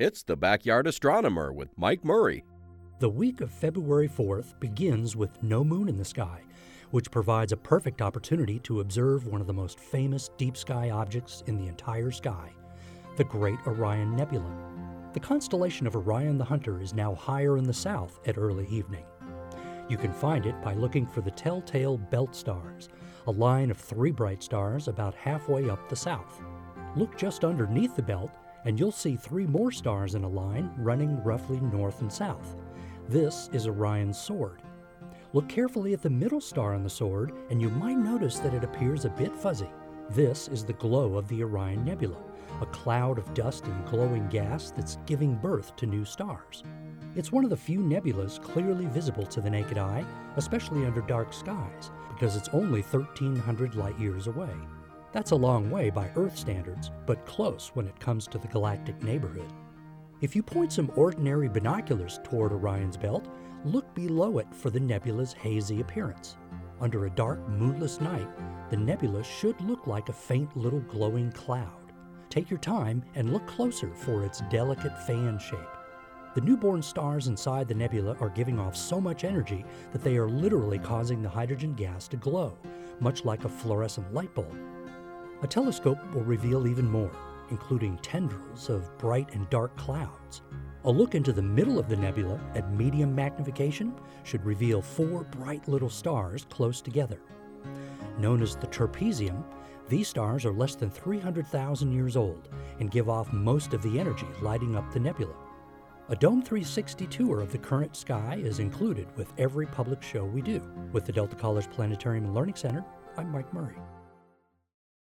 It's the Backyard Astronomer with Mike Murray. The week of February 4th begins with no moon in the sky, which provides a perfect opportunity to observe one of the most famous deep sky objects in the entire sky, the Great Orion Nebula. The constellation of Orion the Hunter is now higher in the south at early evening. You can find it by looking for the telltale belt stars, a line of three bright stars about halfway up the south. Look just underneath the belt and you'll see three more stars in a line running roughly north and south. This is Orion's sword. Look carefully at the middle star on the sword, and you might notice that it appears a bit fuzzy. This is the glow of the Orion Nebula, a cloud of dust and glowing gas that's giving birth to new stars. It's one of the few nebulas clearly visible to the naked eye, especially under dark skies, because it's only 1,300 light years away. That's a long way by Earth standards, but close when it comes to the galactic neighborhood. If you point some ordinary binoculars toward Orion's belt, look below it for the nebula's hazy appearance. Under a dark, moonless night, the nebula should look like a faint little glowing cloud. Take your time and look closer for its delicate fan shape. The newborn stars inside the nebula are giving off so much energy that they are literally causing the hydrogen gas to glow, much like a fluorescent light bulb. A telescope will reveal even more, including tendrils of bright and dark clouds. A look into the middle of the nebula at medium magnification should reveal four bright little stars close together. Known as the trapezium, these stars are less than 300,000 years old and give off most of the energy lighting up the nebula. A Dome 360 tour of the current sky is included with every public show we do. With the Delta College Planetarium and Learning Center, I'm Mike Murray.